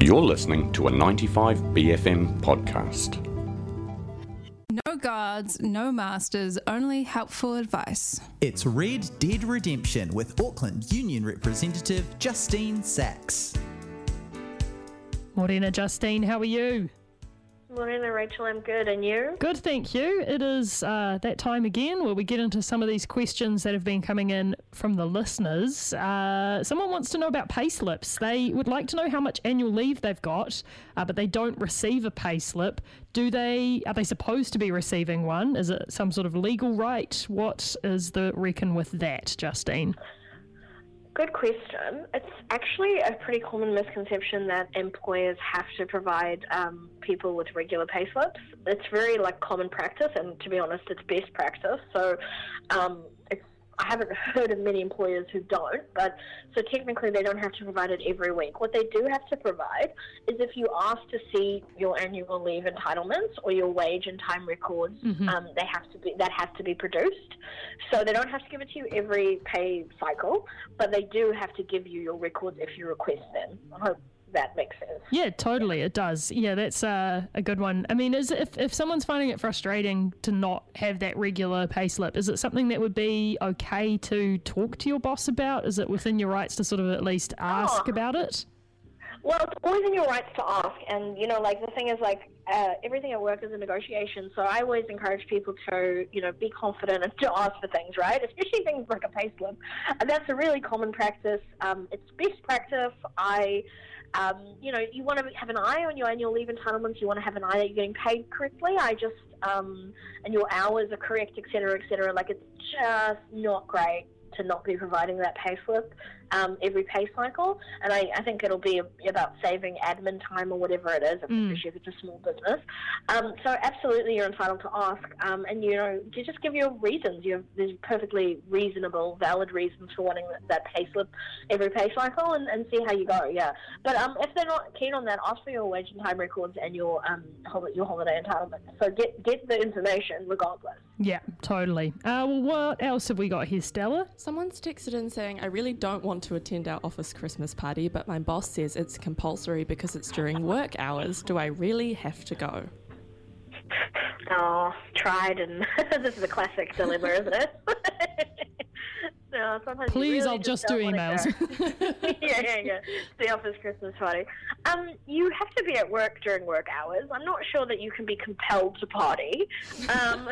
You're listening to a 95BFM podcast. No guards, no masters, only helpful advice. It's Red Dead Redemption with Auckland Union representative Justine Sachs. Morena, Justine, how are you? Morning, Rachel. I'm good, and you? Good, thank you. It is uh, that time again where we get into some of these questions that have been coming in from the listeners. Uh, someone wants to know about pay slips. They would like to know how much annual leave they've got, uh, but they don't receive a pay slip. Do they? Are they supposed to be receiving one? Is it some sort of legal right? What is the reckon with that, Justine? Good question. It's actually a pretty common misconception that employers have to provide um, people with regular pay slips. It's very like common practice, and to be honest, it's best practice. So um, it's I haven't heard of many employers who don't, but so technically they don't have to provide it every week. What they do have to provide is if you ask to see your annual leave entitlements or your wage and time records, mm-hmm. um, they have to be that has to be produced. So they don't have to give it to you every pay cycle, but they do have to give you your records if you request them. I hope that makes sense. Yeah, totally, it does. Yeah, that's uh, a good one. I mean, is if if someone's finding it frustrating to not have that regular pay slip, is it something that would be okay to talk to your boss about? Is it within your rights to sort of at least ask oh. about it? Well, it's always in your rights to ask, and you know, like the thing is, like uh, everything at work is a negotiation. So I always encourage people to, you know, be confident and to ask for things, right? Especially things like a pay slip, and that's a really common practice. Um, it's best practice. I um, you know, you want to have an eye on your annual leave entitlements. You want to have an eye that you're getting paid correctly. I just um, and your hours are correct, et cetera, et cetera. Like it's just not great to not be providing that pay slip um, every pay cycle. And I, I think it'll be about saving admin time or whatever it is, mm. especially if it's a small business. Um, so absolutely, you're entitled to ask, um, and you know, you just give your reasons. You have there's perfectly reasonable, valid reasons for wanting that, that pay slip every pay cycle, and, and see how you go. Yeah, but um, if they're not keen on that, ask for your wage and time records and your um, your holiday entitlement. So get get the information regardless. Yeah, totally. Uh, well, what else have we got here, Stella? Someone's texted in saying, "I really don't want." Want to attend our office Christmas party, but my boss says it's compulsory because it's during work hours. Do I really have to go? Oh, tried, and this is a classic dilemma, isn't it? no, sometimes Please, really I'll just, just do emails. yeah, yeah, yeah. The office Christmas party. Um, you have to be at work during work hours. I'm not sure that you can be compelled to party. Um,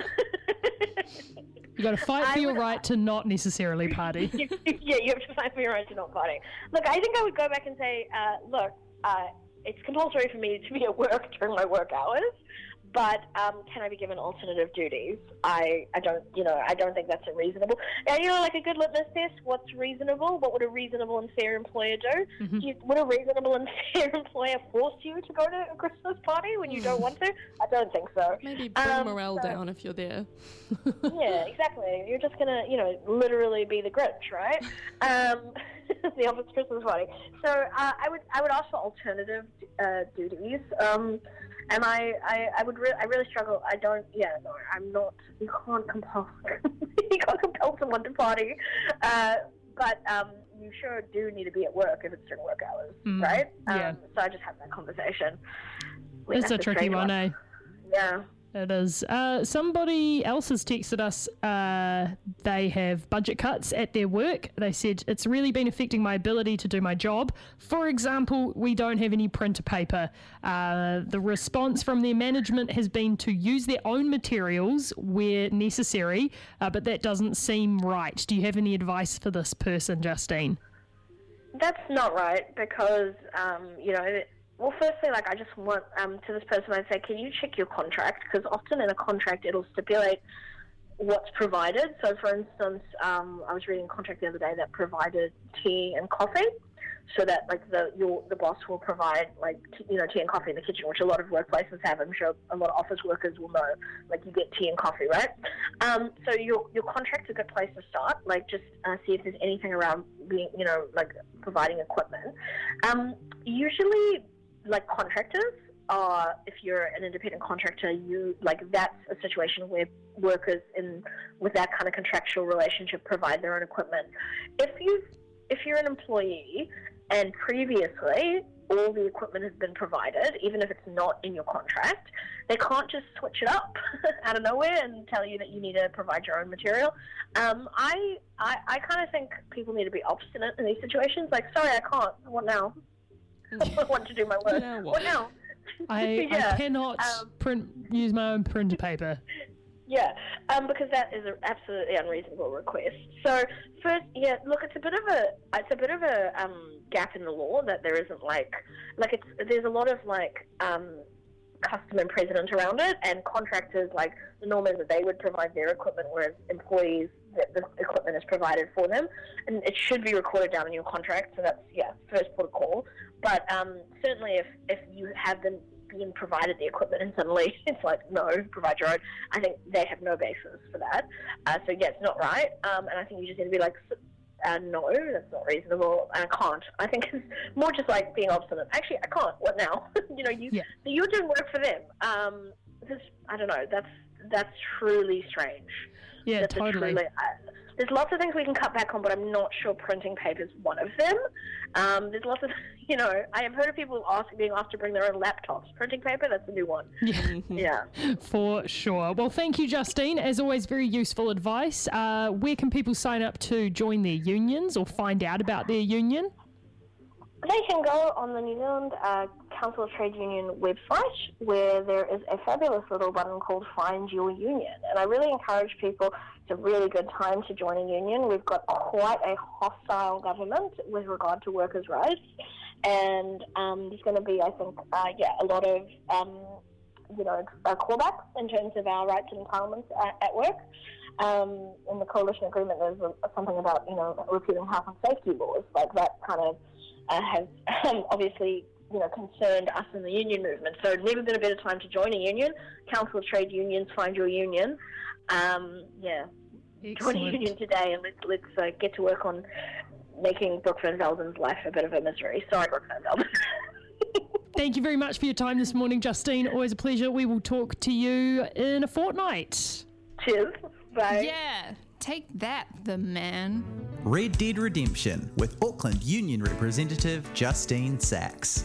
You got to fight for your right to not necessarily party. yeah, you have to fight for your right to not party. Look, I think I would go back and say, uh, look, uh, it's compulsory for me to be at work during my work hours but um, can I be given alternative duties? I, I don't, you know, I don't think that's reasonable. And, you know, like a good litmus test, what's reasonable? What would a reasonable and fair employer do? Mm-hmm. do you, would a reasonable and fair employer force you to go to a Christmas party when you don't want to? I don't think so. Maybe bring um, morale so, down if you're there. yeah, exactly. You're just going to, you know, literally be the Grinch, right? Um, the office Christmas party. So uh, I would I would ask for alternative uh, duties. Um, and I, I, I would, re- I really struggle. I don't, yeah, no, I'm not. You can't compel, you can't compel someone to party, uh, but um, you sure do need to be at work if it's during work hours, mm, right? Yeah. Um, so I just have that conversation. It's a tricky one, eh? Yeah. It is. Uh, somebody else has texted us. Uh, they have budget cuts at their work. They said it's really been affecting my ability to do my job. For example, we don't have any printer paper. Uh, the response from their management has been to use their own materials where necessary, uh, but that doesn't seem right. Do you have any advice for this person, Justine? That's not right because, um, you know, well, firstly, like I just want um, to this person, I'd say, can you check your contract? Because often in a contract, it'll stipulate what's provided. So, for instance, um, I was reading a contract the other day that provided tea and coffee, so that like the your the boss will provide like you know tea and coffee in the kitchen, which a lot of workplaces have. I'm sure a lot of office workers will know. Like you get tea and coffee, right? Um, so your your contract's a good place to start. Like just uh, see if there's anything around being you know like providing equipment. Um, usually like contractors uh, if you're an independent contractor, you like that's a situation where workers in with that kind of contractual relationship provide their own equipment. If you if you're an employee and previously all the equipment has been provided, even if it's not in your contract. They can't just switch it up out of nowhere and tell you that you need to provide your own material. Um, I I, I kind of think people need to be obstinate in these situations. Like, sorry, I can't. What now? I want to do my work. Now what? what now? I, Yeah, I cannot um, print use my own printer paper. Yeah, um, because that is an absolutely unreasonable request. So first, yeah, look, it's a bit of a it's a bit of a um, gap in the law that there isn't like like it's there's a lot of like um, custom and precedent around it, and contractors like the norm is that they would provide their equipment, whereas employees that the equipment is provided for them, and it should be recorded down in your contract. So that's yeah, first port of call. But um, certainly, if if you have them being provided the equipment and suddenly it's like no, provide your own. I think they have no basis for that. Uh, so yeah, it's not right. Um, and I think you just need to be like. Uh, no, that's not reasonable, and I can't. I think it's more just like being obstinate. Actually, I can't. What now? you know, you Yeah. you're doing work for them. Um, this, I don't know. That's that's truly strange. Yeah, That's totally. truly- uh, there's lots of things we can cut back on, but I'm not sure printing paper is one of them. Um, there's lots of, you know, I have heard of people ask, being asked to bring their own laptops. Printing paper, that's a new one. Yeah. For sure. Well, thank you, Justine. As always, very useful advice. Uh, where can people sign up to join their unions or find out about their union? They can go on the New Zealand uh, Council of Trade Union website where there is a fabulous little button called Find Your Union. And I really encourage people, it's a really good time to join a union. We've got quite a hostile government with regard to workers' rights. And um, there's going to be, I think, uh, yeah, a lot of, um, you know, uh, callbacks in terms of our rights and entitlements at, at work. Um, in the coalition agreement, there's something about, you know, repealing health and safety laws, like that kind of uh, has um, obviously you know concerned us in the union movement. So never been a better time to join a union. Council of Trade Unions, find your union. Um, yeah, join a union today, and let's let's uh, get to work on making Brooke Van Velden's life a bit of a misery. Sorry, Brooke Van Velden. Thank you very much for your time this morning, Justine. Always a pleasure. We will talk to you in a fortnight. Cheers. Bye. Yeah, take that, the man. Red Dead Redemption with Auckland Union representative Justine Sachs.